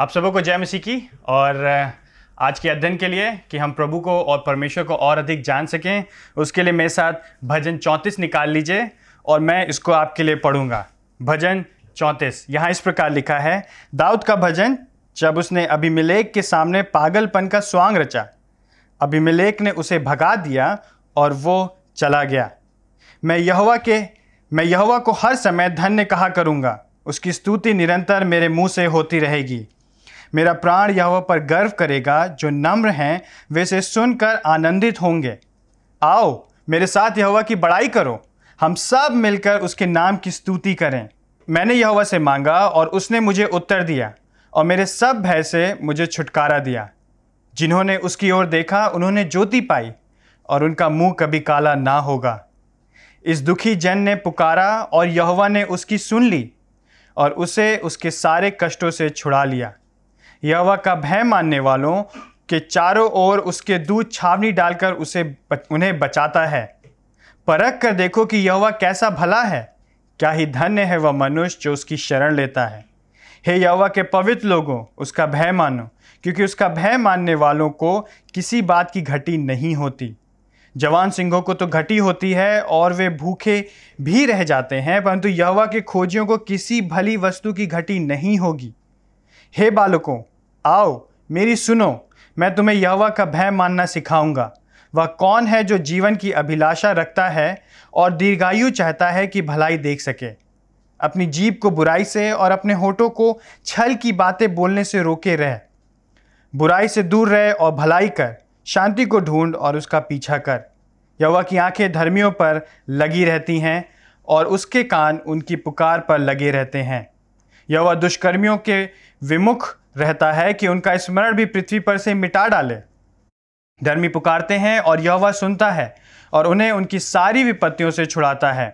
आप सबों को जय मसीह की और आज के अध्ययन के लिए कि हम प्रभु को और परमेश्वर को और अधिक जान सकें, उसके लिए मेरे साथ भजन चौंतीस निकाल लीजिए और मैं इसको आपके लिए पढ़ूँगा। भजन चौंतीस, यहाँ इस प्रकार लिखा है, दाऊद का भजन जब उसने अभिमिलेक के सामने पागलपन का स्वांग रचा, अभिमिलेक ने उसे भगा दिया और वो चला गया। मैं यहवा के, मैं यहवा को हर समय धन्य कहा करूँगा, उसकी स्तुति निरंतर मेरे मुँह से होती रहेगी। मेरा प्राण यहोवा पर गर्व करेगा, जो नम्र हैं, वे से सुनकर आनंदित होंगे। आओ, मेरे साथ यहोवा की बड़ाई करो। हम सब मिलकर उसके नाम की स्तुति करें। मैंने यहोवा से मांगा और उसने मुझे उत्तर दिया, और मेरे सब भय से मुझे छुटकारा दिया। जिन्होंने उसकी ओर देखा, उन्होंने ज्योति पाई, और उनका मुँह कभी काला ना होगा। इस दुखी जन ने पुकारा, और यहोवा ने उसकी सुन ली, और उसे उसके सारे कष्टों से छुड़ा लिया। यहोवा का भय मानने वालों के चारों ओर उसके दूध छावनी डालकर उसे उन्हें बचाता है। परख कर देखो कि यहोवा कैसा भला है। क्या ही धन्य है वह मनुष्य जो उसकी शरण लेता है। हे यहोवा के पवित्र लोगों, उसका भय मानो, क्योंकि उसका भय मानने वालों को किसी बात की घटी नहीं होती। जवान सिंहों को तो घटी होती है और वे भूखे भी रह जाते हैं, परंतु यहोवा के खोजियों को किसी भली वस्तु की घटी नहीं होगी। हे बालकों आओ, मेरी सुनो, मैं तुम्हें यहोवा का भय मानना सिखाऊँगा। वह कौन है जो जीवन की अभिलाषा रखता है और दीर्घायु चाहता है कि भलाई देख सके? अपनी जीप को बुराई से और अपने होठों को छल की बातें बोलने से रोके रह। बुराई से दूर रहे और भलाई कर, शांति को ढूंढ और उसका पीछा कर। यवा की आँखें धर्मियों पर लगी रहती हैं और उसके कान उनकी पुकार पर लगे रहते हैं। यवा दुष्कर्मियों के विमुख रहता है कि उनका स्मरण भी पृथ्वी पर से मिटा डाले। धर्मी पुकारते हैं और यह सुनता है और उन्हें उनकी सारी विपत्तियों से छुड़ाता है।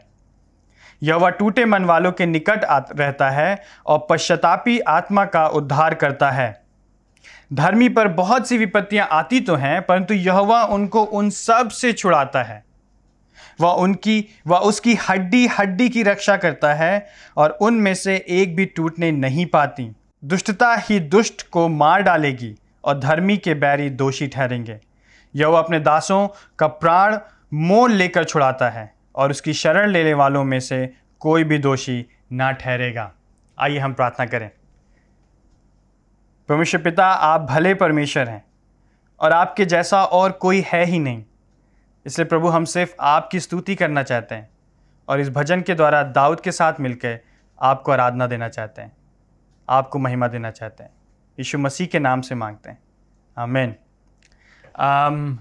यह टूटे मन वालों के निकट रहता है और पश्चातापी आत्मा का उद्धार करता है। धर्मी पर बहुत सी विपत्तियाँ आती तो हैं, परंतु यह उनको उन सबसे छुड़ाता है। वह उनकी, वह उसकी हड्डी हड्डी की रक्षा करता है और उनमें से एक भी टूटने नहीं पाती। दुष्टता ही दुष्ट को मार डालेगी और धर्मी के बैरी दोषी ठहरेंगे। यह अपने दासों का प्राण मोल लेकर छुड़ाता है और उसकी शरण लेने वालों में से कोई भी दोषी ना ठहरेगा। आइए हम प्रार्थना करें। परमेश्वर पिता, आप भले परमेश्वर हैं और आपके जैसा और कोई है ही नहीं। इसलिए प्रभु, हम सिर्फ़ आपकी स्तुति करना चाहते हैं और इस भजन के द्वारा दाऊद के साथ मिलकर आपको आराधना देना चाहते हैं। आपको महिमा देना चाहते हैं। यीशु मसीह के नाम से मांगते हैं। आमेन। um,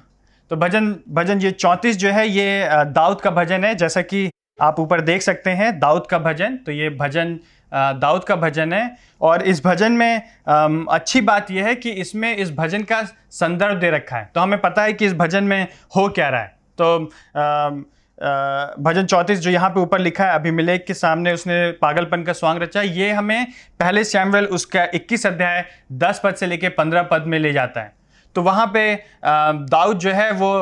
तो भजन भजन ये चौंतीस जो है ये दाऊद का भजन है। जैसा कि आप ऊपर देख सकते हैं दाऊद का भजन तो ये भजन दाऊद का भजन है। और इस भजन में अच्छी बात यह है कि इसमें इस भजन का संदर्भ दे रखा है। तो हमें पता है कि इस भजन में हो क्या रहा है। तो भजन चौंतीस जो यहाँ पे ऊपर लिखा है अभिमिलेक के सामने उसने पागलपन का स्वांग रचा ये हमें पहले सैमुअल, उसका 21 अध्याय 10 पद से लेके 15 पद में ले जाता है। तो वहाँ पे दाऊद जो है वो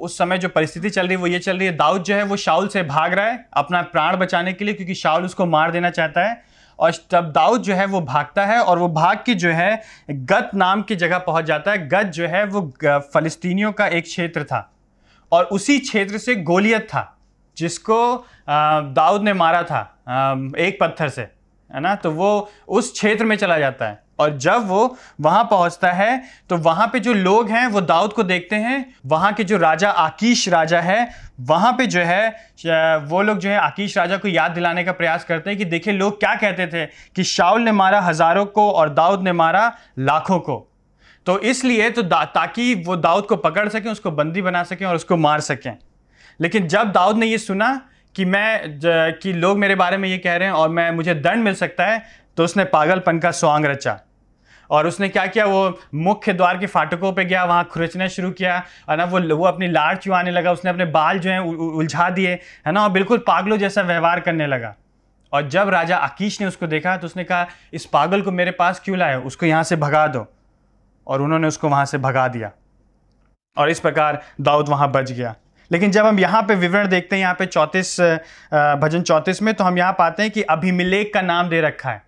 उस समय जो परिस्थिति चल रही है, वो ये चल रही है, दाऊद जो है वो शाउल से भाग रहा है अपना प्राण बचाने के लिए, क्योंकि शाउल उसको मार देना चाहता है। और तब दाऊद जो है वो भागता है, और वो भाग के जो है गत नाम की जगह पहुँच जाता है। गत जो है वो फलस्तीनियों का एक क्षेत्र था। और उसी क्षेत्र से गोलियत था, जिसको दाऊद ने मारा था एक पत्थर से, है ना? तो वो उस क्षेत्र में चला जाता है। और जब वो वहाँ पहुँचता है तो वहाँ पे जो लोग हैं, वो दाऊद को देखते हैं। वहाँ के जो राजा आकीश राजा है, वहाँ पे जो है वो लोग जो है आकीश राजा को याद दिलाने का प्रयास करते हैं कि देखिए लोग क्या कहते थे कि शाउल ने मारा हज़ारों को और दाऊद ने मारा लाखों को। तो इसलिए तो ताकि वो दाऊद को पकड़ सकें, उसको बंदी बना सकें और उसको मार सकें। लेकिन जब दाऊद ने ये सुना कि मैं कि लोग मेरे बारे में ये कह रहे हैं और मैं, मुझे दंड मिल सकता है तो उसने पागलपन का स्वांग रचा। और उसने क्या किया? वो मुख्य द्वार के फाटकों पे गया, वहाँ खुरचना शुरू किया, है ना? वो वो अपनी लाड़ चुआने लगा, उसने अपने बाल जो हैं उलझा दिए, है ना? और बिल्कुल पागलों जैसा व्यवहार करने लगा। और जब राजा आकीश ने उसको देखा तो उसने कहा, इस पागल को मेरे पास क्यों लाए? उसको यहाँ से भगा दो। और उन्होंने उसको वहाँ से भगा दिया। और इस प्रकार दाऊद वहाँ बच गया। लेकिन जब हम यहाँ पे विवरण देखते हैं, यहाँ पे चौंतीस भजन चौंतीस में तो हम यहाँ पाते हैं कि अभिमिलेख का नाम दे रखा है।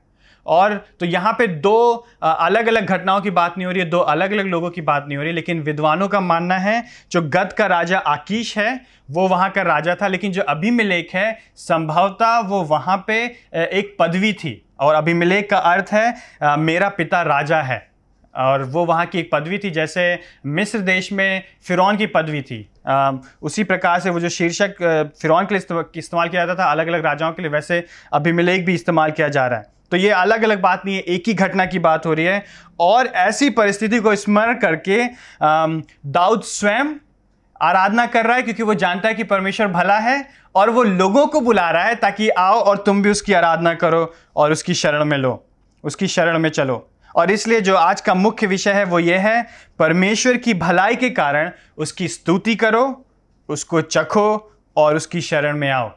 और तो यहाँ पे दो अलग अलग घटनाओं की बात नहीं हो रही है, दो अलग अलग लोगों की बात नहीं हो रही लेकिन विद्वानों का मानना है, जो गद का राजा आकीश है, वो वहाँ का राजा था, लेकिन जो अभिमिलेख है, संभवतः वो वहाँ पे एक पदवी थी। और अभिमिलेख का अर्थ है मेरा पिता राजा है। और वो वहाँ की एक पदवी थी जैसे मिस्र देश में फ़िरौन की पदवी थी। आ, उसी प्रकार से वो जो शीर्षक फ़िरौन के लिए इस्तेमाल किया जाता था अलग अलग राजाओं के लिए वैसे अभिमिलेख भी इस्तेमाल किया जा रहा है। तो ये अलग अलग बात नहीं है एक ही घटना की बात हो रही है। और ऐसी परिस्थिति को स्मरण करके दाऊद स्वयं आराधना कर रहा है क्योंकि वो जानता है कि परमेश्वर भला है और वो लोगों को बुला रहा है ताकि आओ और तुम भी उसकी आराधना करो और उसकी शरण में लो उसकी शरण में चलो। और इसलिए जो आज का मुख्य विषय है वो ये है, परमेश्वर की भलाई के कारण उसकी स्तुति करो, उसको चखो और उसकी शरण में आओ।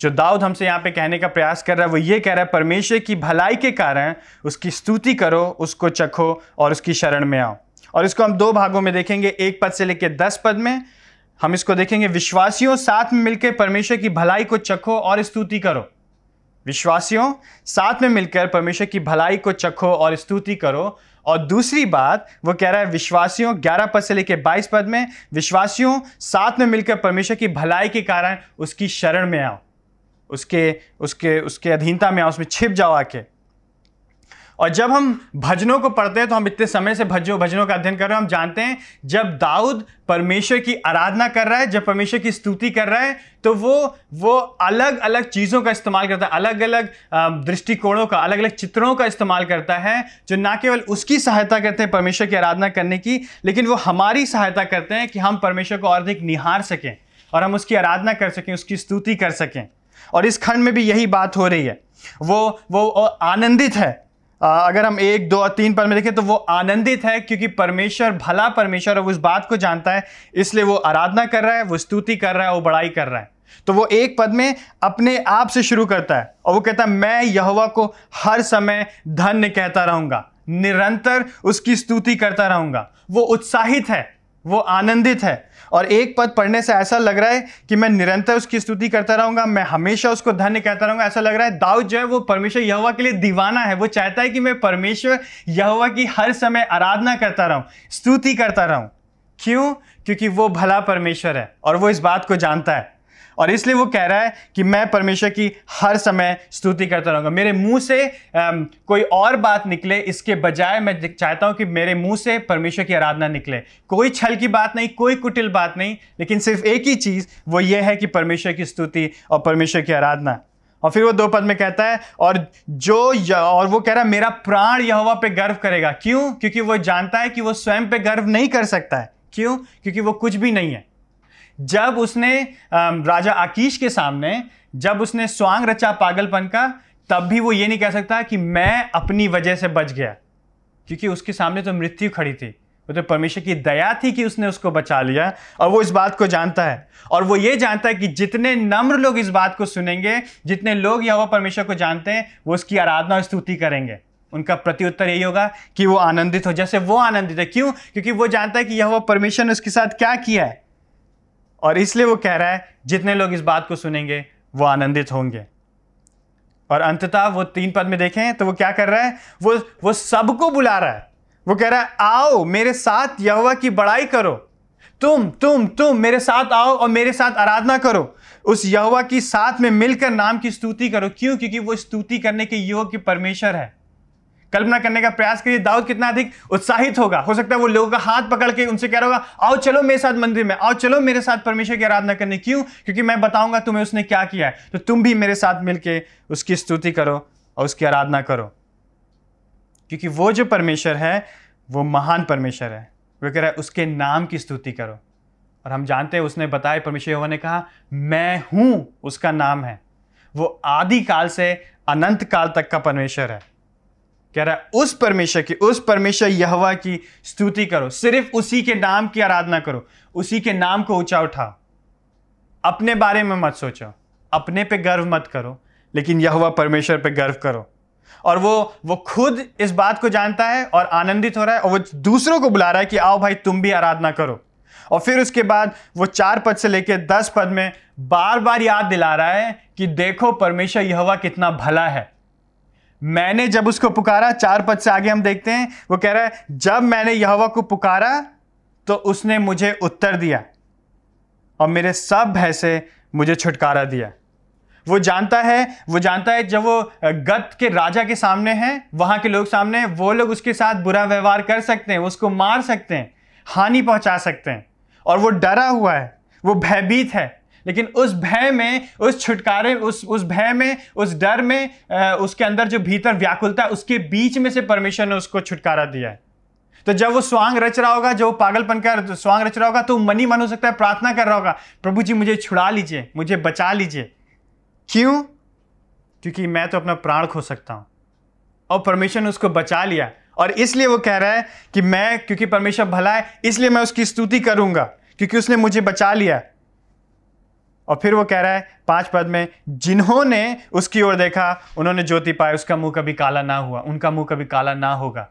जो दाऊद हमसे यहाँ पे कहने का प्रयास कर रहा है, वो ये कह रहा है, परमेश्वर की भलाई के कारण उसकी स्तुति करो, उसको चखो और उसकी शरण में आओ। और इसको हम दो भागों में देखेंगे, एक पद से लेकर दस पद में। हम इसको देखेंगे, विश्वासियों साथ में मिलकर परमेश्वर की भलाई को चखो और स्तुति करो। विश्वासियों, साथ में मिलकर परमेश्वर की भलाई को चखो और स्तुति करो। और दूसरी बात, वो कह रहा है, विश्वासियों 11 पद से लेकर 22 पद में, विश्वासियों, साथ में मिलकर परमेश्वर की भलाई के कारण उसकी शरण में आओ। उसके उसके उसके अधीनता में आओ, उसमें छिप जाओ आके। और जब हम भजनों को पढ़ते हैं तो हम इतने समय से भजनों भजनों का अध्ययन कर रहे हैं, हम जानते हैं जब दाऊद परमेश्वर की आराधना कर रहा है, जब परमेश्वर की स्तुति कर रहा है तो वो वो अलग अलग चीज़ों का इस्तेमाल करता है, अलग अलग दृष्टिकोणों का, अलग अलग चित्रों का इस्तेमाल करता है, जो ना केवल उसकी सहायता करते हैं परमेश्वर की आराधना करने की, लेकिन वो हमारी सहायता करते हैं कि हम परमेश्वर को और अधिक निहार सकें और हम उसकी आराधना कर सकें, उसकी स्तुति कर सकें। और इस खंड में भी यही बात हो रही है। वो वो आनंदित है। अगर हम एक, दो और तीन पद में देखें तो वो आनंदित है, क्योंकि परमेश्वर भला परमेश्वर वो उस बात को जानता है, इसलिए वो आराधना कर रहा है, वो स्तुति कर रहा है, वो बड़ाई कर रहा है। तो वो एक पद में अपने आप से शुरू करता है और वो कहता है, मैं यहोवा को हर समय धन्य कहता रहूँगा, निरंतर उसकी स्तुति करता रहूँगा। वो उत्साहित है। वो आनंदित है। और एक पद पढ़ने से ऐसा लग रहा है कि मैं निरंतर उसकी स्तुति करता रहूँगा, मैं हमेशा उसको धन्य कहता रहूँगा। ऐसा लग रहा है दाऊद जो है वो परमेश्वर यहवा के लिए दीवाना है। वो चाहता है कि मैं परमेश्वर यहवा की हर समय आराधना करता रहूँ, स्तुति करता रहूँ। क्यों? क्योंकि वो भला परमेश्वर है और वो इस बात को जानता है। और इसलिए वो कह रहा है कि मैं परमेश्वर की हर समय स्तुति करता रहूँगा। मेरे मुँह से आम, कोई और बात निकले इसके बजाय मैं चाहता हूँ कि मेरे मुँह से परमेश्वर की आराधना निकले। कोई छल की बात नहीं कोई कुटिल बात नहीं लेकिन सिर्फ़ एक ही चीज़ वो ये है कि परमेश्वर की स्तुति और परमेश्वर की आराधना। और फिर वो दो पद में कहता है और जो और वो कह रहा है मेरा प्राण यहोवा पे गर्व करेगा। क्यों? क्योंकि वो जानता है कि वो स्वयं पे गर्व नहीं कर सकता है। क्यों? क्योंकि वो कुछ भी नहीं है। जब उसने राजा आकीश के सामने, जब उसने स्वांग रचा पागलपन का, तब भी वो ये नहीं कह सकता कि मैं अपनी वजह से बच गया। क्योंकि उसके सामने तो मृत्यु खड़ी थी। वो तो परमेश्वर की दया थी कि उसने उसको बचा लिया, और वो इस बात को जानता है। और वो ये जानता है कि जितने नम्र लोग इस बात को सुनेंगे, जितने लोग यह परमेश्वर को जानते हैं, वो उसकी आराधना और स्तुति करेंगे। उनका प्रत्युत्तर यही होगा कि वो आनंदित हो। जैसे वो आनंदित है। क्यों? क्योंकि वो जानता है कि यह परमेश्वर ने उसके साथ क्या किया है। और इसलिए वो कह रहा है, जितने लोग इस बात को सुनेंगे, वो आनंदित होंगे। और अंततः वो तीन पद में देखें तो वो क्या कर रहा है? वो वो सबको बुला रहा है। वो कह रहा है, आओ, मेरे साथ यहोवा की बड़ाई करो। तुम तुम तुम, मेरे साथ आओ और मेरे साथ आराधना करो। उस यहोवा की साथ में मिलकर नाम की स्तुति करो। क्यों? क्योंकि वो स्तुति करने के योग्य परमेश्वर है। कल्पना करने का प्रयास करिए दाऊद कितना अधिक उत्साहित होगा? हो सकता है वो लोगों का हाथ पकड़ के उनसे कह रहा होगा, आओ चलो मेरे साथ मंदिर में, आओ चलो मेरे साथ परमेश्वर की आराधना करने। क्यों? क्योंकि मैं बताऊँगा तुम्हें उसने क्या किया है। तो तुम भी मेरे साथ मिलकर उसकी स्तुति करो और उसकी आराधना करो। क्योंकि वो जो परमेश्वर है, वो महान परमेश्वर है। वो कह रहा है, उसके नाम की स्तुति करो। और हम जानते हैं, उसने बताया, परमेश्वर ने कहा, मैं हूँ, उसका नाम है। वो आदि काल से अनंत काल तक का परमेश्वर है। कह रहा है, उस परमेश्वर की, उस परमेश्वर यहवा की स्तुति करो। सिर्फ़ उसी के नाम की आराधना करो। उसी के नाम को ऊँचा उठाओ। अपने बारे में मत सोचो। अपने पे गर्व मत करो, लेकिन यहवा परमेश्वर पे गर्व करो। और वो वो खुद इस बात को जानता है और आनंदित हो रहा है और वो दूसरों को बुला रहा है कि, आओ भाई, तुम भी आराधना करो। और फिर उसके बाद वो चार पद से लेकर दस पद में बार बार याद दिला रहा है कि, देखो, परमेश्वर यहवा कितना भला है। मैंने जब उसको पुकारा, चार पद से आगे हम देखते हैं, वो कह रहा है, जब मैंने यहोवा को पुकारा तो उसने मुझे उत्तर दिया और मेरे सब भय से मुझे छुटकारा दिया। वो जानता है, वो जानता है जब वो गत के राजा के सामने हैं, वहाँ के लोग सामने हैं, वो लोग उसके साथ बुरा व्यवहार कर सकते हैं, उसको मार सकते हैं, हानि पहुँचा सकते हैं और वो डरा हुआ है, वो भयभीत है। लेकिन उस भय में, उस छुटकारे, उस उस भय में, उस डर में उसके अंदर जो भीतर व्याकुलता है उसके बीच में से परमेश्वर ने उसको छुटकारा दिया है। तो जब वो स्वांग रच रहा होगा, जो पागलपन का स्वांग रच रहा होगा तो मनी मन हो सकता है प्रार्थना कर रहा होगा, प्रभु जी, मुझे छुड़ा लीजिए, मुझे बचा लीजिए। क्यों? क्योंकि मैं तो अपना प्राण खो सकता हूँ। और परमेश्वर ने उसको बचा लिया। और इसलिए वो कह रहा है कि मैं, क्योंकि परमेश्वर भला है, इसलिए मैं उसकी स्तुति करूँगा, क्योंकि उसने मुझे बचा लिया। और फिर वो कह रहा है पाँच पद में जिन्होंने उसकी ओर देखा उन्होंने ज्योति पाई उसका मुँह कभी काला ना हुआ उनका मुँह कभी काला ना होगा।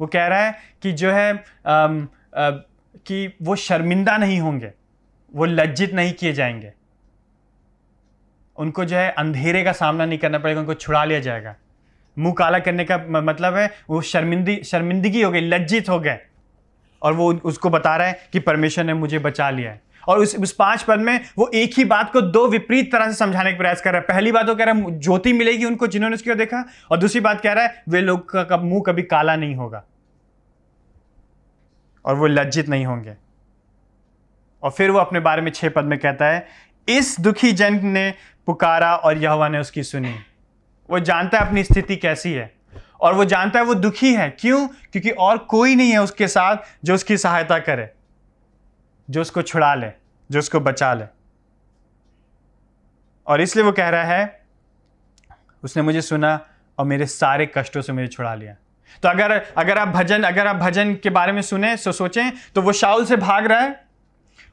वो कह रहा है कि जो है आम, आ, कि वो शर्मिंदा नहीं होंगे वो लज्जित नहीं किए जाएँगे। उनको जो है अंधेरे का सामना नहीं करना पड़ेगा उनको छुड़ा लिया जाएगा। मुँह काला करने का मतलब है वो शर्मिंदी शर्मिंदगी हो गई लज्जित हो गए। और वो उसको बता रहा है कि परमेश्वर ने मुझे बचा लिया है। और उस उस पाँच पद में वो एक ही बात को दो विपरीत तरह से समझाने का प्रयास कर रहा है। पहली बात वो कह रहा है ज्योति मिलेगी उनको जिन्होंने उसकी देखा। और दूसरी बात कह रहा है, वे लोग का मुँह कभी काला नहीं होगा। और वो लज्जित नहीं होंगे। और फिर वो अपने बारे में छह पद में कहता है, इस दुखी जन ने पुकारा और यहवा ने उसकी सुनी। वो जानता है अपनी स्थिति कैसी है। और वो जानता है वो दुखी है। क्यों? क्योंकि और कोई नहीं है उसके साथ जो उसकी सहायता करे। जो उसको छुड़ा ले, जो उसको बचा ले। और इसलिए वो कह रहा है, उसने मुझे सुना और मेरे सारे कष्टों से मुझे छुड़ा लिया। तो अगर अगर आप भजन, अगर आप भजन के बारे में सुने तो सोचें तो वो शाउल से भाग रहा है।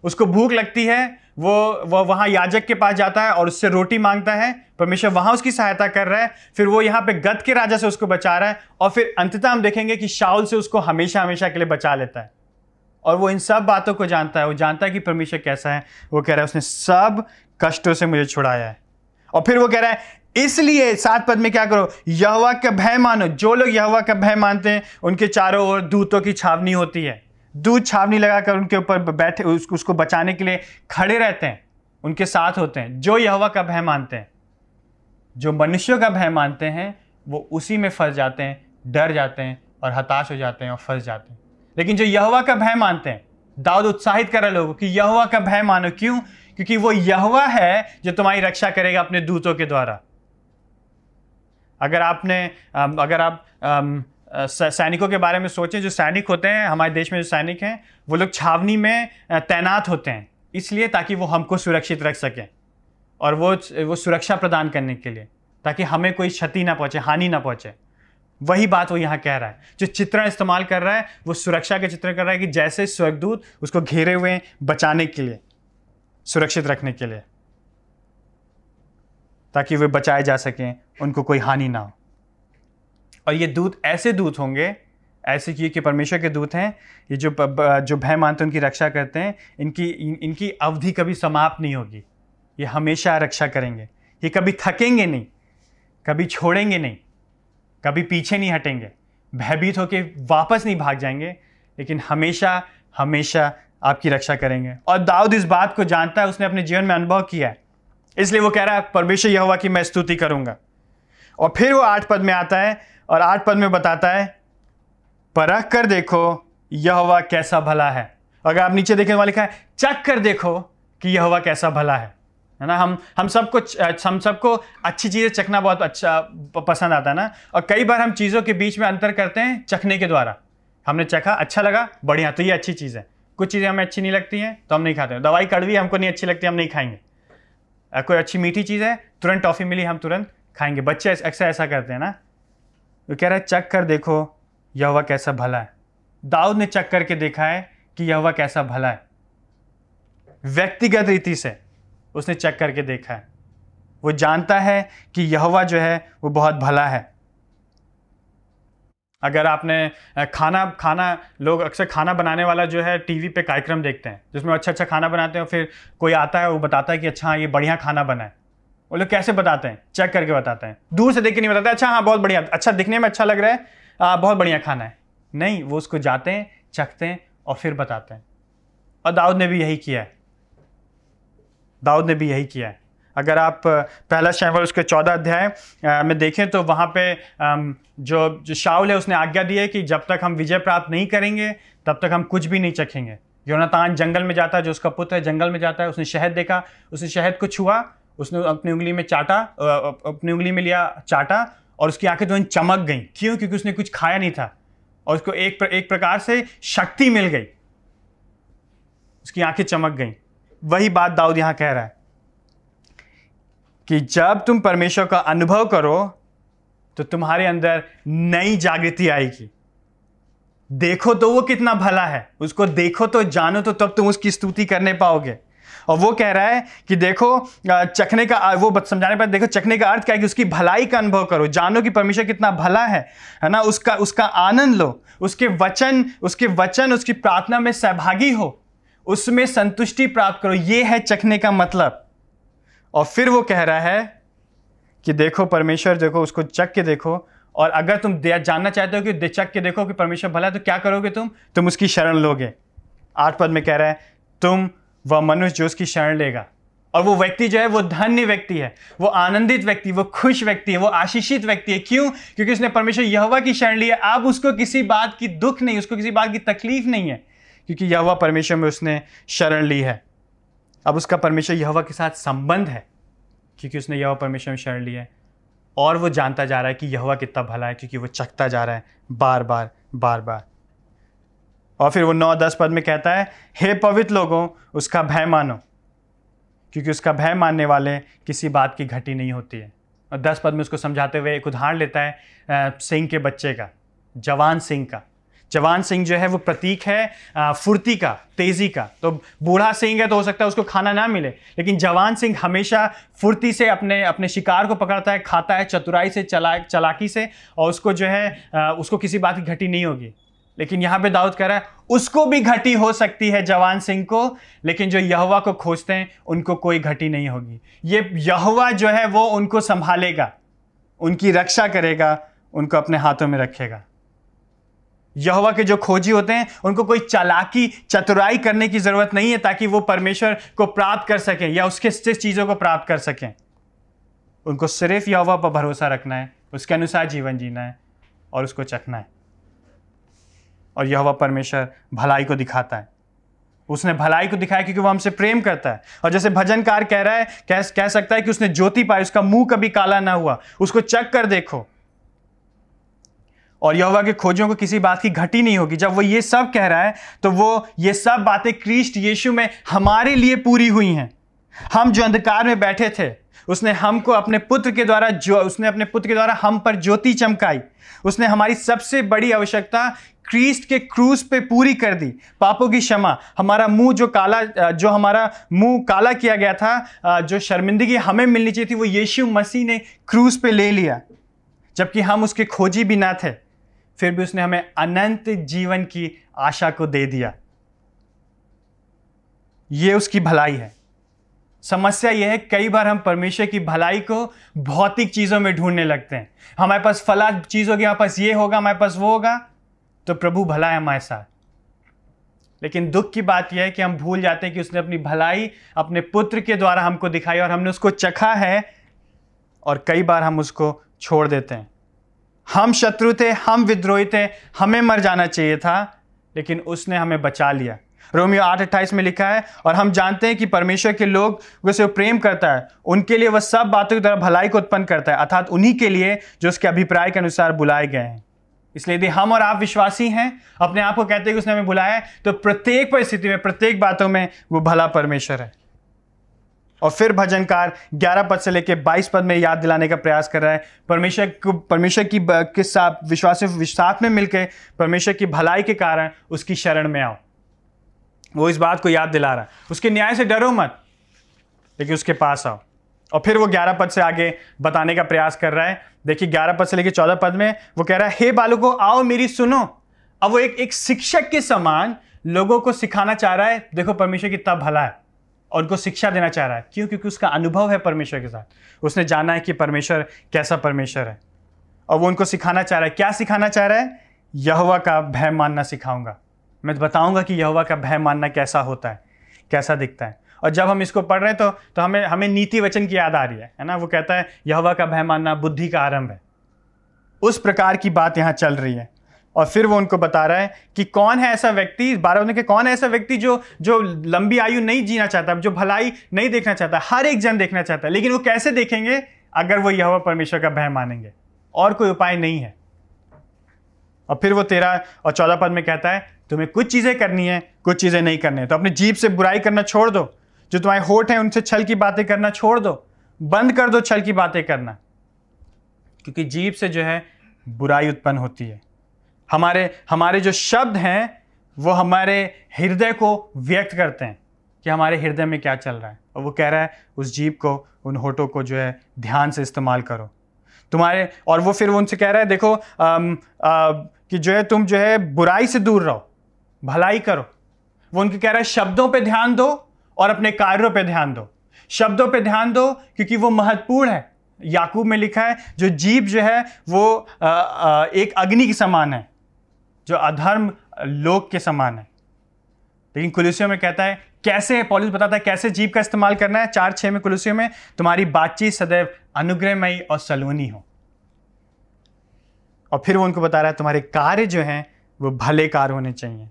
उसको भूख लगती है, वो वो वहाँ याजक के पास जाता है और उससे रोटी माँगता है। परमेश्वर वहाँ उसकी सहायता कर रहा है। फिर वो यहाँ पे गद के राजा से उसको बचा रहा है और फिर अंततः हम देखेंगे कि शाउल से उसको हमेशा हमेशा के लिए बचा लेता है। और वो इन सब बातों को जानता है वो जानता है कि परमेश्वर कैसा है। वो कह रहा है उसने सब कष्टों से मुझे छुड़ाया है। और फिर वो कह रहा है इसलिए सात पद में क्या करो? यहवा का भय मानो। जो लोग यहवा का भय मानते हैं उनके चारों ओर दूतों की छावनी होती है। दूध छावनी लगाकर उनके ऊपर बैठे उस, उसको बचाने के लिए खड़े रहते हैं। उनके साथ होते हैं। जो यहवा का भय मानते हैं जो मनुष्यों का भय मानते हैं वो उसी में फंस जाते हैं डर जाते हैं और हताश हो जाते हैं और फंस जाते हैं। लेकिन जो यहवा का भय मानते हैं, दाऊद उत्साहित कर लोगों कि यहवा का भय मानो क्यों? क्योंकि वो यहवा है जो तुम्हारी रक्षा करेगा अपने दूतों के द्वारा। अगर आपने अगर आप सैनिकों के बारे में सोचें, जो सैनिक होते हैं, हमारे देश में जो सैनिक हैं, वो लोग छावनी में तैनात होते हैं, इसलिए ताकि वो हमको सुरक्षित रख सकें और वो वो सुरक्षा प्रदान करने के लिए, ताकि हमें कोई क्षति ना पहुँचे, हानि ना पहुँचे। वही बात वो यहाँ कह रहा है। जो चित्रण इस्तेमाल कर रहा है वो सुरक्षा के चित्रण कर रहा है कि जैसे स्वर्गदूत उसको घेरे हुए हैं बचाने के लिए सुरक्षित रखने के लिए ताकि वे बचाए जा सकें उनको कोई हानि ना हो। और ये दूत ऐसे दूत होंगे ऐसे कि कि परमेश्वर के दूत हैं ये जो जो भय मानते उनकी रक्षा करते हैं इनकी इन, इनकी अवधि कभी समाप्त नहीं होगी। ये हमेशा रक्षा करेंगे। ये कभी थकेंगे नहीं कभी छोड़ेंगे नहीं। कभी पीछे नहीं हटेंगे। भयभीत होकर वापस नहीं भाग जाएँगे, लेकिन हमेशा हमेशा आपकी रक्षा करेंगे। और दाऊद इस बात को जानता है, उसने अपने जीवन में अनुभव किया है। इसलिए वो कह रहा है, परमेश्वर यह हुआ कि मैं स्तुति करूँगा। और फिर वो आठ पद में आता है और आठ पद में बताता है, परख कर देखो यह हुआ कैसा भला है। अगर आप नीचे देखने वाले है चक कर देखो कि यह हुआ कैसा भला है। है ना? हम हम सबको हम सबको अच्छी चीज़ें चखना बहुत अच्छा पसंद आता है ना? और कई बार हम चीज़ों के बीच में अंतर करते हैं चखने के द्वारा। हमने चखा अच्छा लगा, बढ़िया तो ये अच्छी चीज़ है। कुछ चीज़ें हमें अच्छी नहीं लगती हैं तो हम नहीं खाते दवाई कड़वी हमको नहीं अच्छी लगती, हम नहीं खाएँगे। कोई अच्छी मीठी चीज़ है, तुरंत टॉफ़ी मिली, हम तुरंत खाएँगे। बच्चे अक्सर ऐसा करते हैं ना? वो कह रहा है, चख कर देखो, यह कैसा भला है। दाऊद ने चख करके देखा है कि यह कैसा भला है। व्यक्तिगत रीति से। उसने चेक करके देखा है। वो जानता है कि यहवा जो है वो बहुत भला है। अगर आपने खाना खाना लोग अक्सर खाना बनाने वाला जो है टीवी पे कार्यक्रम देखते हैं जिसमें अच्छा अच्छा खाना बनाते हैं और फिर कोई आता है वो बताता है कि अच्छा हाँ, ये बढ़िया खाना बना है। वो लोग कैसे बताते हैं? चेक करके बताते हैं। दूर से देख के नहीं बताते अच्छा हाँ बहुत बढ़िया अच्छा दिखने में अच्छा लग रहा है आ, बहुत बढ़िया खाना है। नहीं वो उसको जाते हैं चखते हैं और फिर बताते हैं। और दाऊद ने भी यही किया है। दाऊद ने भी यही किया है। अगर आप पहला शैवल उसके चौदह अध्याय में देखें तो वहाँ पे जो जो शाउल है, उसने आज्ञा दी है कि जब तक हम विजय प्राप्त नहीं करेंगे, तब तक हम कुछ भी नहीं चखेंगे। योनातान जंगल में जाता है, जो उसका पुत्र है, जंगल में जाता है, उसने शहद देखा उसने शहद को छुआ उसने अपनी उंगली में चाटा अपनी उंगली में लिया चाटा और उसकी आँखें तुरंत चमक गई। क्यों? क्योंकि उसने कुछ खाया नहीं था और उसको एक एक प्रकार से शक्ति मिल गई। उसकी आँखें चमक गई। वही बात दाऊद यहाँ कह रहा है कि जब तुम परमेश्वर का अनुभव करो तो तुम्हारे अंदर नई जागृति आएगी। देखो तो वो कितना भला है। उसको देखो तो जानो तो तब तुम उसकी स्तुति करने पाओगे। और वो कह रहा है कि देखो चखने का, वो समझाने पर देखो, चखने का अर्थ क्या है कि उसकी भलाई का अनुभव करो। जानो कि परमेश्वर कितना भला है है ना? उसका उसका आनंद लो। उसके वचन उसके वचन, उसकी प्रार्थना में सहभागी हो। उसमें संतुष्टि प्राप्त करो। ये है चखने का मतलब। और फिर वो कह रहा है कि देखो परमेश्वर, देखो उसको चख के देखो। और अगर तुम जानना चाहते हो कि चख के देखो कि परमेश्वर भला है तो क्या करोगे तुम? तुम उसकी शरण लोगे। आठ पद में कह रहा है, तुम वह मनुष्य जो उसकी शरण लेगा। और वो व्यक्ति जो है, वो धन्य व्यक्ति है। वो आनंदित व्यक्ति, वो खुश व्यक्ति है, वो आशीषित व्यक्ति है। क्यों? क्योंकि उसने परमेश्वर यहोवा की शरण ली है। अब उसको किसी बात की दुख नहीं, उसको किसी बात की तकलीफ़ नहीं है। क्योंकि यहोवा परमेश्वर में उसने शरण ली है। अब उसका परमेश्वर यहवा के साथ संबंध है, क्योंकि उसने यहोवा परमेश्वर में शरण ली है। और वो जानता जा रहा है कि यहवा कितना भला है, क्योंकि वो चखता जा रहा है बार बार बार बार। और फिर वो नौ, दस पद में कहता है, हे पवित्र लोगों, उसका भय मानो, क्योंकि उसका भय मानने वाले किसी बात की घटी नहीं होती है। और दस पद में उसको समझाते हुए एक उदाहरण लेता है सिंह के बच्चे का, जवान सिंह का। जवान सिंह जो है वो प्रतीक है फुर्ती का, तेज़ी का। तो बूढ़ा सिंह है तो हो सकता है उसको खाना ना मिले, लेकिन जवान सिंह हमेशा फुर्ती से अपने अपने शिकार को पकड़ता है, खाता है, चतुराई से, चला, चलाकी से, और उसको जो है उसको किसी बात की घटी नहीं होगी। लेकिन यहाँ पे दाऊद कह रहा है, उसको भी घटी हो सकती है जवान सिंह को, लेकिन जो यहवा को खोजते हैं, उनको कोई घटी नहीं होगी। ये यहवा जो है वो उनको संभालेगा, उनकी रक्षा करेगा, उनको अपने हाथों में रखेगा। यहोवा के जो खोजी होते हैं, उनको कोई चालाकी, चतुराई करने की ज़रूरत नहीं है ताकि वो परमेश्वर को प्राप्त कर सकें या उसके से चीज़ों को प्राप्त कर सकें। उनको सिर्फ़ यहवा पर भरोसा रखना है, उसके अनुसार जीवन जीना है और उसको चखना है। और यहवा परमेश्वर भलाई को दिखाता है। उसने भलाई को दिखाया क्योंकि वो हमसे प्रेम करता है। और जैसे भजनकार कह रहा है, कह कह सकता है कि उसने ज्योति पाई, उसका मुँह कभी काला ना हुआ, उसको चक कर देखो। और यहोवा के खोजों को किसी बात की घटी नहीं होगी। जब वो ये सब कह रहा है तो वो ये सब बातें क्रिस्ट यीशु में हमारे लिए पूरी हुई हैं। हम जो अंधकार में बैठे थे, उसने हमको अपने पुत्र के द्वारा जो उसने अपने पुत्र के द्वारा हम पर ज्योति चमकाई। उसने हमारी सबसे बड़ी आवश्यकता क्रीस्ट के क्रूस पे पूरी कर दी, पापों की क्षमा। हमारा मुँह जो काला, जो हमारा मुँह काला किया गया था जो शर्मिंदगी हमें मिलनी चाहिए थी, वो यीशु मसीह ने क्रूस पे ले लिया। जबकि हम उसके खोजी भी ना थे। फिर भी उसने हमें अनंत जीवन की आशा को दे दिया। ये उसकी भलाई है। समस्या यह है, कई बार हम परमेश्वर की भलाई को भौतिक चीज़ों में ढूँढने लगते हैं। हमारे पास फला चीज़ होगी हमारे पास ये होगा, हमारे पास वो होगा तो प्रभु भला है हमारे साथ। लेकिन दुख की बात यह है कि हम भूल जाते हैं कि उसने अपनी भलाई अपने पुत्र के द्वारा हमको दिखाई और हमने उसको चखा है और कई बार हम उसको छोड़ देते हैं। हम शत्रु थे, हम विद्रोही थे, हमें मर जाना चाहिए था, लेकिन उसने हमें बचा लिया। रोमियो आठ अट्ठाईस में लिखा है, और हम जानते हैं कि परमेश्वर के लोग, वो प्रेम करता है, उनके लिए वह सब बातों की तरह भलाई को उत्पन्न करता है, अर्थात उन्हीं के लिए जो उसके अभिप्राय के अनुसार बुलाए गए हैं। इसलिए यदि हम और आप विश्वासी हैं, अपने आप को कहते हैं कि उसने हमें बुलाया है तो प्रत्येक परिस्थिति में, प्रत्येक बातों में वो भला परमेश्वर है। और फिर भजनकार 11 पद से लेकर 22 पद में याद दिलाने का प्रयास कर रहा है। परमेश्वर को, परमेश्वर की के साथ विश्वास साथ में मिलकर परमेश्वर की भलाई के कारण उसकी शरण में आओ। वो इस बात को याद दिला रहा है। उसके न्याय से डरो मत, लेकिन उसके पास आओ। और फिर वो ग्यारह पद से आगे बताने का प्रयास कर रहा है। देखिए, ग्यारह पद से लेकर चौदह पद में वो कह रहा है, हे बालको, आओ मेरी सुनो। अब वो एक एक शिक्षक के समान लोगों को सिखाना चाह रहा है, देखो, परमेश्वर कितना भला है। और उनको शिक्षा देना चाह रहा है। क्यों? क्योंकि उसका अनुभव है परमेश्वर के साथ। उसने जाना है कि परमेश्वर कैसा परमेश्वर है। और वो उनको सिखाना चाह रहा है। क्या सिखाना चाह रहा है? यहवा का भय मानना सिखाऊँगा। मैं तो बताऊँगा कि यहवा का भय मानना कैसा होता है, कैसा दिखता है। और जब हम इसको पढ़ रहे हैं तो तो हमें हमें नीति वचन की याद आ रही है है ना? वो कहता है, यहवा का भय मानना बुद्धि का आरंभ है। उस प्रकार की बात यहाँ चल रही है। और फिर वो उनको बता रहा है कि कौन है ऐसा व्यक्ति, बारह के कौन है ऐसा व्यक्ति जो जो लंबी आयु नहीं जीना चाहता, जो भलाई नहीं देखना चाहता, हर एक जन देखना चाहता है, लेकिन वो कैसे देखेंगे? अगर वो यह परमेश्वर का भय मानेंगे। और कोई उपाय नहीं है। और फिर वो तेरह और चौदह पद में कहता है, तुम्हें कुछ चीज़ें करनी है, कुछ चीज़ें नहीं करनी है। तो अपनी जीप से बुराई करना छोड़ दो। जो तुम्हारे होठ हैं, उनसे छल की बातें करना छोड़ दो। बंद कर दो छल की बातें करना। क्योंकि जीप से जो है बुराई उत्पन्न होती है। हमारे हमारे जो शब्द हैं वो हमारे हृदय को व्यक्त करते हैं कि हमारे हृदय में क्या चल रहा है। और वो कह रहा है उस जीप को उन होठों को जो है ध्यान से इस्तेमाल करो। तुम्हारे और वो फिर उनसे कह रहा है देखो आम, आ, कि जो है तुम जो है बुराई से दूर रहो भलाई करो। वो उनके कह रहा है शब्दों पे ध्यान दो और अपने कार्यों पे ध्यान दो। शब्दों पे ध्यान दो क्योंकि वो महत्वपूर्ण है। याकूब में लिखा है जो जीव जो है वो आ, आ, एक अग्नि के समान है। जो अधर्म लोक के समान है। लेकिन कुलुसियों में कहता है, कैसे पॉलिस बताता है, कैसे जीव का इस्तेमाल करना है, चार छह में कुलुसियों में, तुम्हारी बातचीत सदैव अनुग्रहमयी और सलोनी हो। और फिर वो उनको बता रहा है, तुम्हारे कार्य जो हैं, वो भले कार्य होने चाहिए।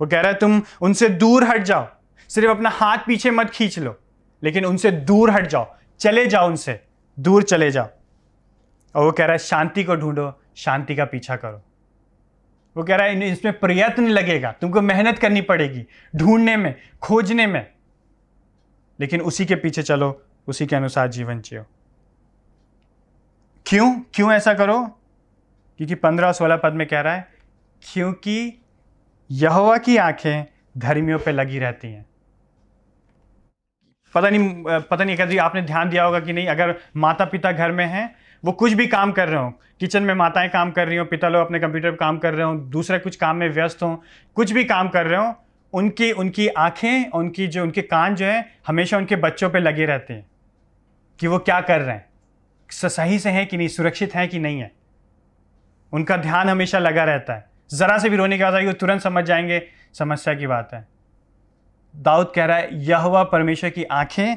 वो कह रहा है, तुम उनसे दूर हट जाओ। सिर्फ़ अपना हाथ पीछे मत खींच लो, लेकिन उनसे दूर हट जाओ। चले जाओ उनसे, दूर चले जाओ। और वो कह रहा है, शांति को ढूंढो, शांति का पीछा करो। वो कह रहा है इसमें प्रयत्न लगेगा, तुमको मेहनत करनी पड़ेगी, ढूँढने में, खोजने में। लेकिन उसी के पीछे चलो, उसी के अनुसार जीवन जियो। क्यों? क्यों ऐसा करो? क्योंकि पंद्रह सोलह पद में कह रहा है, क्योंकि यहोवा की आँखें धर्मियों पे लगी रहती हैं। पता नहीं पता नहीं कभी आपने ध्यान दिया होगा कि नहीं, अगर माता पिता घर में हैं वो कुछ भी काम कर रहे हो, किचन में माताएँ काम कर रही हो, पिता लोग अपने कंप्यूटर पर काम कर रहे हो, दूसरे कुछ काम में व्यस्त हो, कुछ भी काम कर रहे हो, उनकी उनकी आँखें, उनकी जो, उनके कान जो हैं, हमेशा उनके बच्चों पर लगे रहते हैं कि वो क्या कर रहे हैं। सही से हैं कि नहीं, सुरक्षित हैं कि नहीं है? उनका ध्यान हमेशा लगा रहता है। ज़रा से भी रोने की आवाज़ आएगी, वो तुरंत समझ जाएँगे, समस्या की बात है। दाऊद कह रहा है यह परमेश्वर की आँखें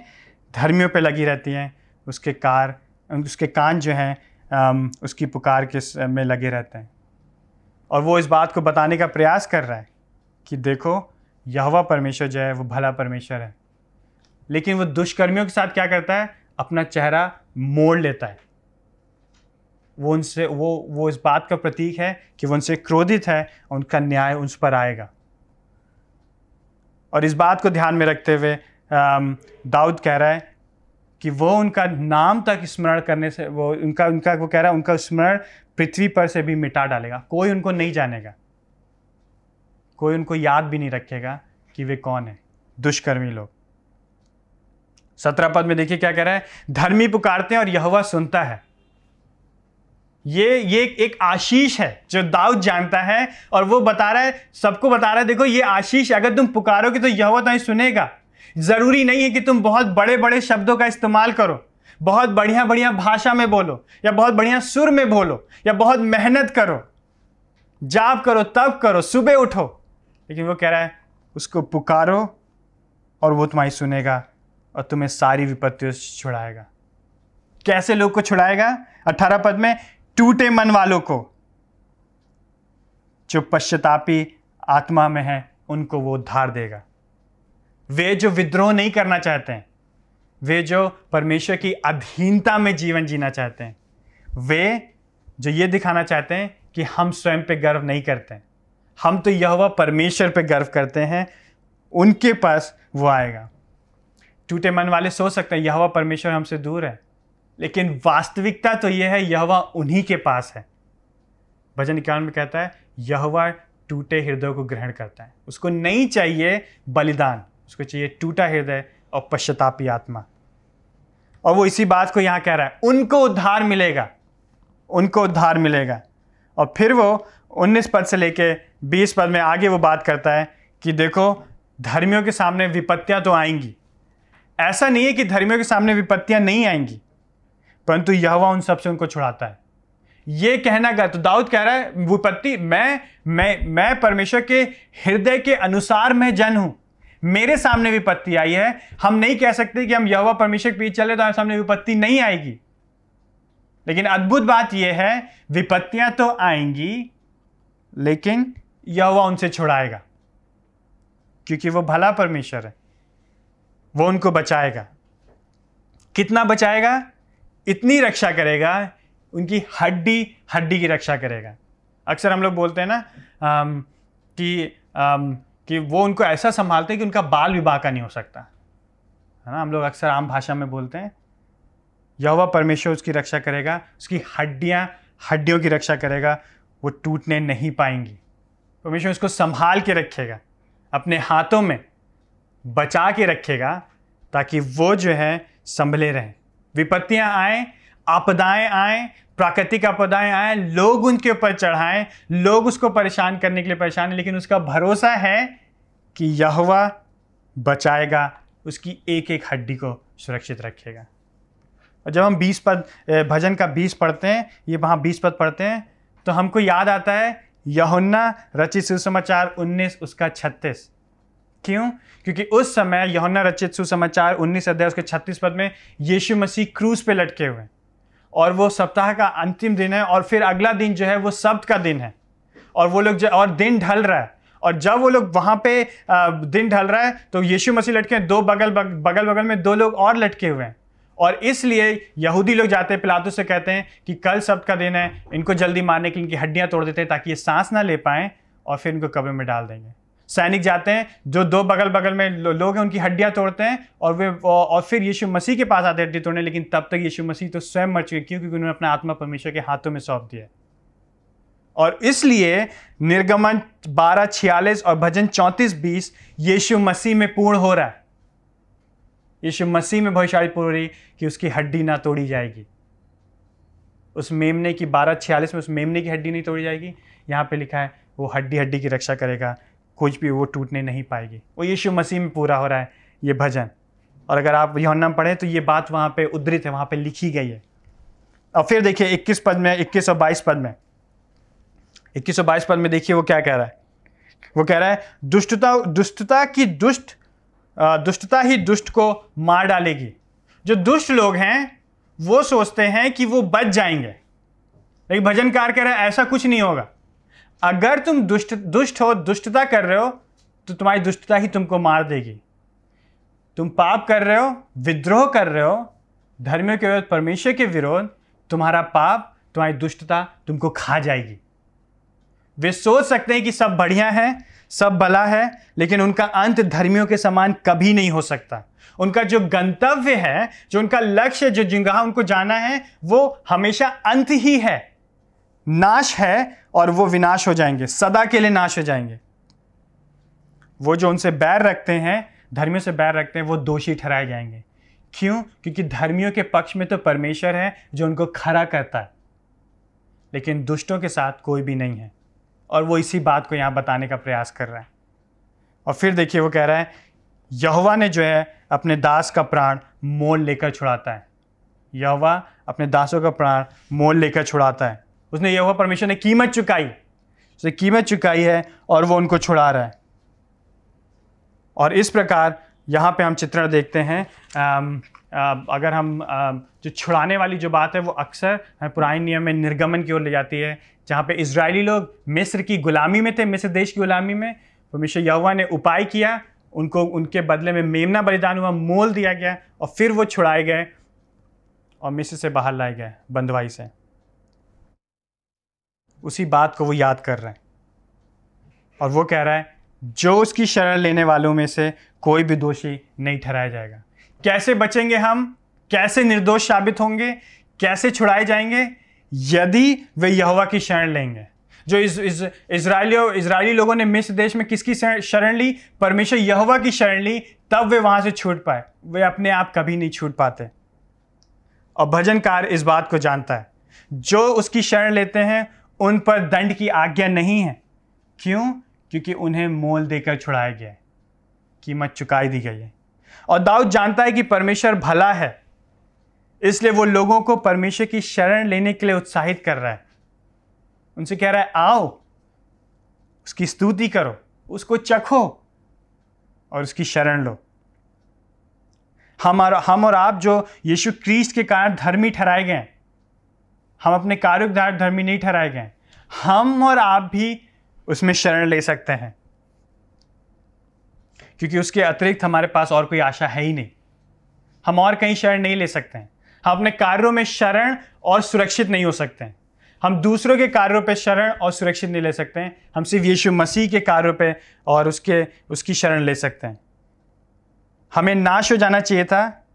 धर्मियों पे लगी रहती हैं, उसके कार उसके कान जो हैं उसकी पुकार के में लगे रहते हैं। और वो इस बात को बताने का प्रयास कर रहा है कि देखो, यहवा परमेश्वर जो है, वो भला परमेश्वर है। लेकिन वो दुष्कर्मियों के साथ क्या करता है? अपना चेहरा मोड़ लेता है। वो उनसे, वो वो इस बात का प्रतीक है कि वो उनसे क्रोधित है, उनका न्याय उस पर आएगा। और इस बात को ध्यान में रखते हुए दाऊद कह रहा है कि वो उनका नाम तक स्मरण करने से, वो उनका उनका, वो कह रहा है, उनका स्मरण पृथ्वी पर से भी मिटा डालेगा। कोई उनको नहीं जानेगा। कोई उनको याद भी नहीं रखेगा कि वे कौन है। दुष्कर्मी लोग। सत्रह पद में देखिए क्या कह रहा है। धर्मी पुकारते हैं और यहवा सुनता है। ये ये एक आशीष है जो दाऊद जानता है और वो बता रहा है, सबको बता रहा है, देखो ये आशीष अगर तुम पुकारोगे तो यह तो सुनेगा। ज़रूरी नहीं है कि तुम बहुत बड़े बड़े शब्दों का इस्तेमाल करो। बहुत बढ़िया बढ़िया भाषा में बोलो, या बहुत बढ़िया सुर में बोलो, या बहुत मेहनत करो। जाप करो तब करो, सुबह उठो। लेकिन वो कह रहा है, उसको पुकारो और वो तुम्हारी सुनेगा और तुम्हें सारी विपत्तियों से छुड़ाएगा। कैसे लोग को छुड़ाएगा? अठारह पद में, टूटे मन वालों को। जो पश्चातापी आत्मा में है, उनको वो उद्धार देगा। वे जो विद्रोह नहीं करना चाहते हैं, वे जो परमेश्वर की अधीनता में जीवन जीना चाहते हैं, वे जो ये दिखाना चाहते हैं कि हम स्वयं पे गर्व नहीं करते हैं। हम तो यह परमेश्वर पे गर्व करते हैं, उनके पास वो आएगा। टूटे मन वाले सोच सकते हैं यह परमेश्वर हमसे दूर है, लेकिन वास्तविकता तो यह है यह उन्हीं के पास है। भजन इक्यावन में कहता है यह टूटे हृदय को ग्रहण करता है। उसको नहीं चाहिए बलिदान। उसको चाहिए टूटा हृदय और पश्चातापी आत्मा। और वो इसी बात को यहाँ कह रहा है, उनको उद्धार मिलेगा, उनको उद्धार मिलेगा। और फिर वो 19 पद से लेके 20 पद में आगे वो बात करता है कि देखो, धर्मियों के सामने विपत्तियाँ तो आएँगी। ऐसा नहीं है कि धर्मियों के सामने विपत्तियाँ नहीं आएँगी, परंतु यहवा उन सबसे उनको छुड़ाता है। ये कहना गलत तो दाऊद कह रहा है, विपत्ति, मैं मैं मैं परमेश्वर के हृदय के अनुसार मैं जन हूँ। मेरे सामने विपत्ति आई है। हम नहीं कह सकते कि हम यहोवा परमेश्वर के पीछे चले तो हमारे सामने विपत्ति नहीं आएगी। लेकिन अद्भुत बात यह है विपत्तियाँ तो आएँगी लेकिन यहोवा उनसे छुड़ाएगा क्योंकि वो भला परमेश्वर है। वो उनको बचाएगा। कितना बचाएगा? इतनी रक्षा करेगा उनकी हड्डी हड्डी की रक्षा करेगा। अक्सर हम लोग बोलते हैं ना आम, कि आम, कि वो उनको ऐसा संभालते हैं कि उनका बाल भी का नहीं हो सकता। है ना? हम लोग अक्सर आम भाषा में बोलते हैं, यहोवा परमेश्वर उसकी रक्षा करेगा, उसकी हड्डियाँ, हड्डियों की रक्षा करेगा, वो टूटने नहीं पाएँगी। परमेश्वर उसको संभाल के रखेगा, अपने हाथों में बचा के रखेगा, ताकि वो जो है, संभले रहें। विपत्तियाँ आए, आपदाएँ आए प्राकृतिक आपदाएँ आए, लोग उनके ऊपर चढ़ाएँ, लोग उसको परेशान करने के लिए परेशान है, लेकिन उसका भरोसा है कि यहवा बचाएगा, उसकी एक एक हड्डी को सुरक्षित रखेगा। और जब हम बीस पद भजन का बीस पढ़ते हैं, ये वहाँ बीस पद पढ़ते हैं तो हमको याद आता है, यहुन्ना रचित सुसमाचार उन्नीस, उसका छत्तीस। क्यों? क्योंकि उस समय यहुन्ना रचित सुसमाचार उन्नीस अध्याय, उसके छत्तीस पद में यीशु मसीह क्रूज पे लटके हुए हैं। और वो सप्ताह का अंतिम दिन है और फिर अगला दिन जो है वो सब्त का दिन है। और वो लोग जो और दिन ढल रहा है। और जब वो लोग वहाँ पे दिन ढल रहा है तो यीशु मसीह लटके हैं, दो बगल बगल बगल में दो लोग और लटके हुए हैं। और इसलिए यहूदी लोग जाते हैं पिलातु से कहते हैं कि कल सब्त का दिन है, इनको जल्दी मारने के लिए इनकी हड्डियाँ तोड़ देते हैं ताकि ये सांस ना ले पाएँ और फिर इनको कब्र में डाल देंगे। सैनिक जाते हैं जो दो बगल बगल में लो, लोग हैं उनकी हड्डियाँ तोड़ते हैं और वे और फिर यीशु मसीह के पास आते हड्डी तोड़ने लेकिन तब तक यीशु मसीह तो स्वयं मर चुके क्यों क्योंकि उन्होंने अपना आत्मा परमेश्वर के हाथों में सौंप दिया और इसलिए निर्गमन बारह छियालीस और भजन चौंतीस बीस यीशु मसीह में पूर्ण हो रहा है। यीशु मसीह में भविष्य पूर्ण हो रही कि उसकी हड्डी ना तोड़ी जाएगी। उस मेमने की बारह छियालीस में उस मेमने की हड्डी नहीं तोड़ी जाएगी। यहाँ पे लिखा है वो हड्डी हड्डी की रक्षा करेगा। कुछ भी वो टूटने नहीं पाएगी। वो यीशु मसीह में पूरा हो रहा है, ये भजन। और अगर आप यौना पढ़ें तो ये बात वहाँ पे उद्धृत है, वहाँ पे लिखी गई है। और फिर देखिए 21 पद में 21 और 22 पद में। 21 और 22 पद में देखिए वो क्या कह रहा है। वो कह रहा है, दुष्टता दुष्टता की दुष्ट दुष्टता ही दुष्ट को मार डालेगी। जो दुष्ट लोग हैं, वो सोचते हैं कि वो बच जाएँगे। लेकिन भजनकार कह रहा है, ऐसा कुछ नहीं होगा। अगर तुम दुष्ट दुष्ट हो, दुष्टता कर रहे हो तो तुम्हारी दुष्टता ही तुमको मार देगी। तुम पाप कर रहे हो, विद्रोह कर रहे हो धर्म के विरोध, परमेश्वर के विरोध, तुम्हारा पाप, तुम्हारी दुष्टता तुमको खा जाएगी। वे सोच सकते हैं कि सब बढ़िया है, सब भला है, लेकिन उनका अंत धर्मियों के समान कभी नहीं हो सकता। उनका जो गंतव्य है, जो उनका लक्ष्य, जो जिंगा उनको जाना है, वो हमेशा अंत ही है। नाश है और वो विनाश हो जाएँगे, सदा के लिए नाश हो जाएँगे। वो जो उनसे बैर रखते हैं, धर्मियों से बैर रखते हैं, वो दोषी ठहराए जाएँगे। क्यों? क्योंकि धर्मियों के पक्ष में तो परमेश्वर है जो उनको खड़ा करता है। लेकिन दुष्टों के साथ कोई भी नहीं है। और वो इसी बात को यहाँ बताने का प्रयास कर रहा है। और फिर देखिए, वो कह रहा है, यहवा ने जो है अपने दास का प्राण मोल लेकर छुड़ाता है। यहवा अपने दासों का प्राण मोल लेकर छुड़ाता है। उसने यह परमेश्वर ने कीमत चुकाई। उसने कीमत चुकाई है और वो उनको छुड़ा रहा है। और इस प्रकार यहाँ पे हम चित्रण देखते हैं। आम, आ, अगर हम आ, जो छुड़ाने वाली जो बात है वो अक्सर पुराने नियम में निर्गमन की ओर ले जाती है जहाँ पे इसराइली लोग मिस्र की गुलामी में थे मिस्र देश की गुलामी में। परमेश्वर यहुआ ने उपाय किया उनको उनके बदले में मेमना बलिदान हुआ मोल दिया गया और फिर वो छुड़ाए गए और मिस्र से बाहर लाए गए बंदवाई से। उसी बात को वो याद कर रहे हैं। और वो कह रहा है जो उसकी शरण लेने वालों में से कोई भी दोषी नहीं ठहराया जाएगा। कैसे बचेंगे हम? कैसे निर्दोष साबित होंगे? कैसे छुड़ाए जाएँगे? यदि वे यहोवा की शरण लेंगे। जो इस, इस इसराइली लोगों ने मिस्र देश में किसकी शरण ली? परमेश्वर यहोवा की शरण ली तब वे वहाँ से छूट पाए। वे अपने आप कभी नहीं छूट पाते। और भजनकार इस बात को जानता है। जो उसकी शरण लेते हैं उन पर दंड की आज्ञा नहीं है। क्यों? क्योंकि उन्हें मोल देकर छुड़ाया गया है। कीमत चुकाई दी गई है। और दाऊद जानता है कि परमेश्वर भला है। इसलिए वो लोगों को परमेश्वर की शरण लेने के लिए उत्साहित कर रहा है। उनसे कह रहा है, आओ, उसकी स्तुति करो, उसको चखो और उसकी शरण लो। हम और हम और आप जो यीशु क्रीस्त के कारण धर्मी ठहराए गए हम अपने कार्यों द्वारा धर्मी नहीं ठहराए गए हम और आप भी उसमें शरण ले सकते हैं। क्योंकि उसके अतिरिक्त हमारे पास और कोई आशा है ही नहीं। हम और कहीं शरण नहीं ले सकते हैं। हम अपने कार्यों में शरण और सुरक्षित नहीं हो सकते हैं। हम दूसरों के कार्यों पे शरण और सुरक्षित नहीं ले सकते हैं। हम सिर्फ़ यीशु मसीह के कार्यों पे और उसके, उसकी शरण ले सकते हैं। हमें नाश हो जाना चाहिए था।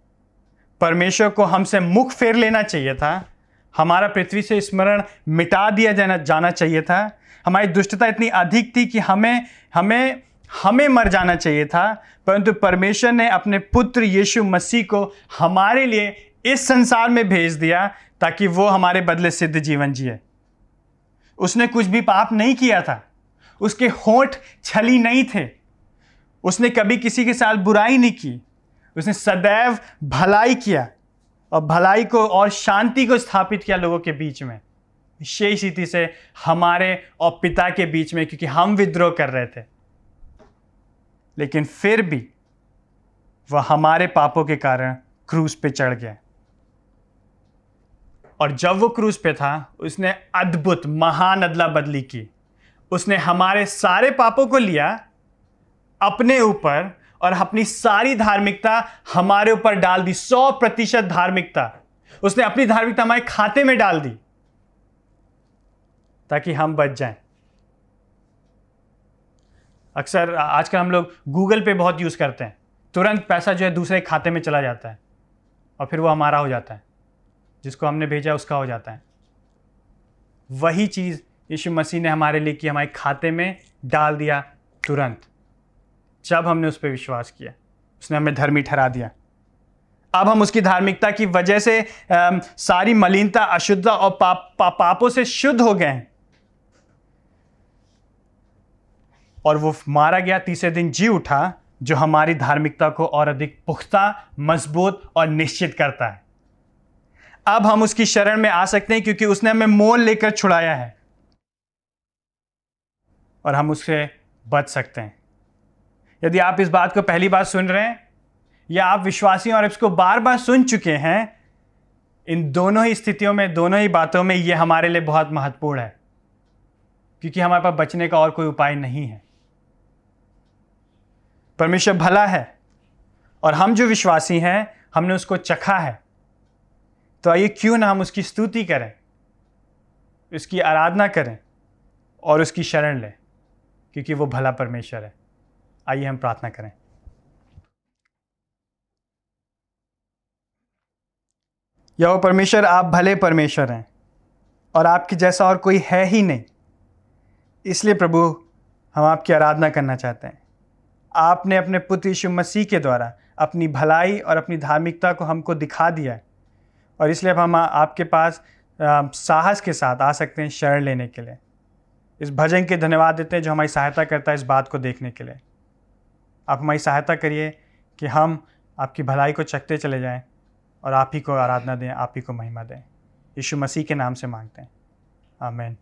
परमेश्वर को हमसे मुख फेर लेना चाहिए था। हमारा पृथ्वी से स्मरण मिटा दिया जाना जाना चाहिए था। हमारी दुष्टता इतनी अधिक थी कि हमें हमें हमें मर जाना चाहिए था। परंतु परमेश्वर ने अपने पुत्र यीशु मसीह को हमारे लिए इस संसार में भेज दिया ताकि वो हमारे बदले सिद्ध जीवन जिए। उसने कुछ भी पाप नहीं किया था। उसके होठ छली नहीं थे। उसने कभी किसी के साथ बुराई नहीं की। उसने सदैव भलाई किया। और भलाई को और शांति को स्थापित किया लोगों के बीच में। विशेष रीति से हमारे और पिता के बीच में, क्योंकि हम विद्रोह कर रहे थे। लेकिन फिर भी वह हमारे पापों के कारण क्रूज पे चढ़ गया। और जब वो क्रूज पे था, उसने अद्भुत, महान अदला बदली की। उसने हमारे सारे पापों को लिया, अपने ऊपर और अपनी सारी धार्मिकता हमारे ऊपर डाल दी, सौ प्रतिशत धार्मिकता। उसने अपनी धार्मिकता हमारे खाते में डाल दी, ताकि हम बच जाएँ। अक्सर आजकल हम लोग गूगल पे बहुत यूज़ करते हैं। तुरंत पैसा जो है दूसरे खाते में चला जाता है, और फिर वो हमारा हो जाता है। जिसको हमने भेजा उसका हो जाता है। वही चीज़ यीशु मसीह ने हमारे लिए की, हमारे खाते में डाल दिया तुरंत। जब हमने उस पर विश्वास किया उसने हमें धर्मी ठहरा दिया। अब हम उसकी धार्मिकता की वजह से आ, सारी मलिनता अशुद्धता और पाप पा, पापों से शुद्ध हो गए और वो मारा गया तीसरे दिन जी उठा जो हमारी धार्मिकता को और अधिक पुख्ता मज़बूत और निश्चित करता है। अब हम उसकी शरण में आ सकते हैं क्योंकि उसने हमें मोल लेकर छुड़ाया है। और हम उससे बच सकते हैं। यदि आप इस बात को पहली बार सुन रहे हैं, या आप विश्वासी और इसको बार बार सुन चुके हैं, इन दोनों ही स्थितियों में, दोनों ही बातों में यह हमारे लिए बहुत महत्वपूर्ण है, क्योंकि हमारे पास बचने का और कोई उपाय नहीं है। परमेश्वर भला है, और हम जो विश्वासी हैं, हमने उसको चखा है। तो आइए क्यों ना हम उसकी स्तुति करें, उसकी आराधना करें, और उसकी शरण लें, क्योंकि वो भला परमेश्वर है। आइए हम प्रार्थना करें। यह परमेश्वर, आप भले परमेश्वर हैं और आपके जैसा और कोई है ही नहीं। इसलिए प्रभु, हम आपकी आराधना करना चाहते हैं। आपने अपने पुत्र यीशु मसीह के द्वारा अपनी भलाई और अपनी धार्मिकता को हमको दिखा दिया है और इसलिए अब हम आपके पास साहस के साथ आ सकते हैं शरण लेने के लिए। इस भजन के धन्यवाद देते हैं जो हमारी सहायता करता है इस बात को देखने के लिए। आप हमारी सहायता करिए कि हम आपकी भलाई को चखते चले जाएँ और आप ही को आराधना दें, आप ही को महिमा दें। यीशु मसीह के नाम से मांगते हैं। आमेन।